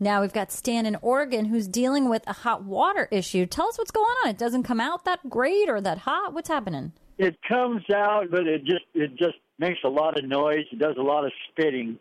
Now we've got Stan in Oregon who's dealing with a hot water issue. Tell us what's going on. It doesn't come out that great or that hot. What's happening? It comes out, but it just it just makes a lot of noise. It does a lot of spitting,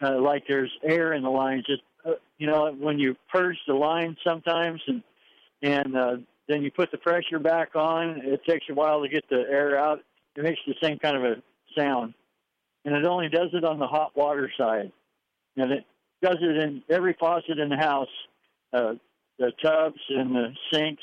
uh, like there's air in the lines. Just uh, you know, when you purge the line sometimes, and and uh, then you put the pressure back on, it takes a while to get the air out. It makes the same kind of a sound, and it only does it on the hot water side. And it does it in every faucet in the house, uh, the tubs and the sinks,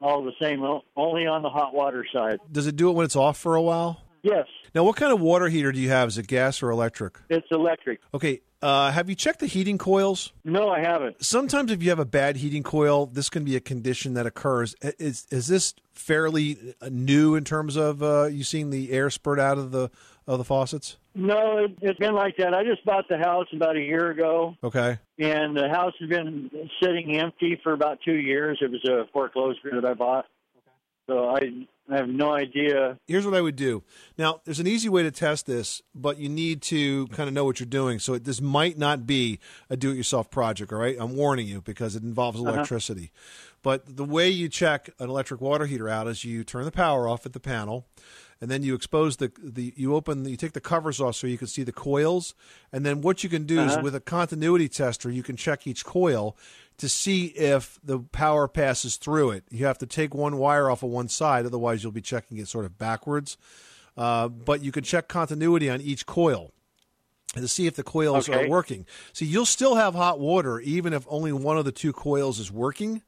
all the same, only on the hot water side. Does it do it when it's off for a while? Yes. Now, what kind of water heater do you have? Is it gas or electric? It's electric. Okay. Uh, have you checked the heating coils? No, I haven't. Sometimes, if you have a bad heating coil, this can be a condition that occurs. Is is this fairly new in terms of uh, you seeing the air spurt out of the of the faucets? No, it, it's been like that. I just bought the house about a year ago. Okay. And the house has been sitting empty for about two years. It was a foreclosure that I bought. So I I have no idea. Here's what I would do. Now, there's an easy way to test this, but you need to kind of know what you're doing. So this might not be a do-it-yourself project. All right, I'm warning you because it involves uh-huh. electricity. Uh-huh. But the way you check an electric water heater out is you turn the power off at the panel and then you expose the the you open you take the covers off so you can see the coils and then what you can do uh-huh. is with a continuity tester you can check each coil to see if the power passes through it you have to take one wire off of one side otherwise you'll be checking it sort of backwards uh, but you can check continuity on each coil to see if the coils okay. are working. See, you'll still have hot water even if only one of the two coils is working.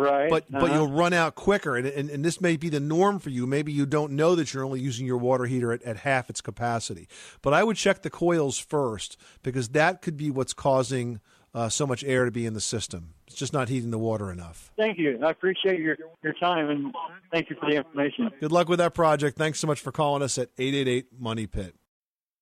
Right. But uh-huh. but you'll run out quicker, and, and and this may be the norm for you. Maybe you don't know that you're only using your water heater at, at half its capacity. But I would check the coils first because that could be what's causing uh, so much air to be in the system. It's just not heating the water enough. Thank you. I appreciate your your time and thank you for the information. Good luck with that project. Thanks so much for calling us at eight eight eight Money Pit.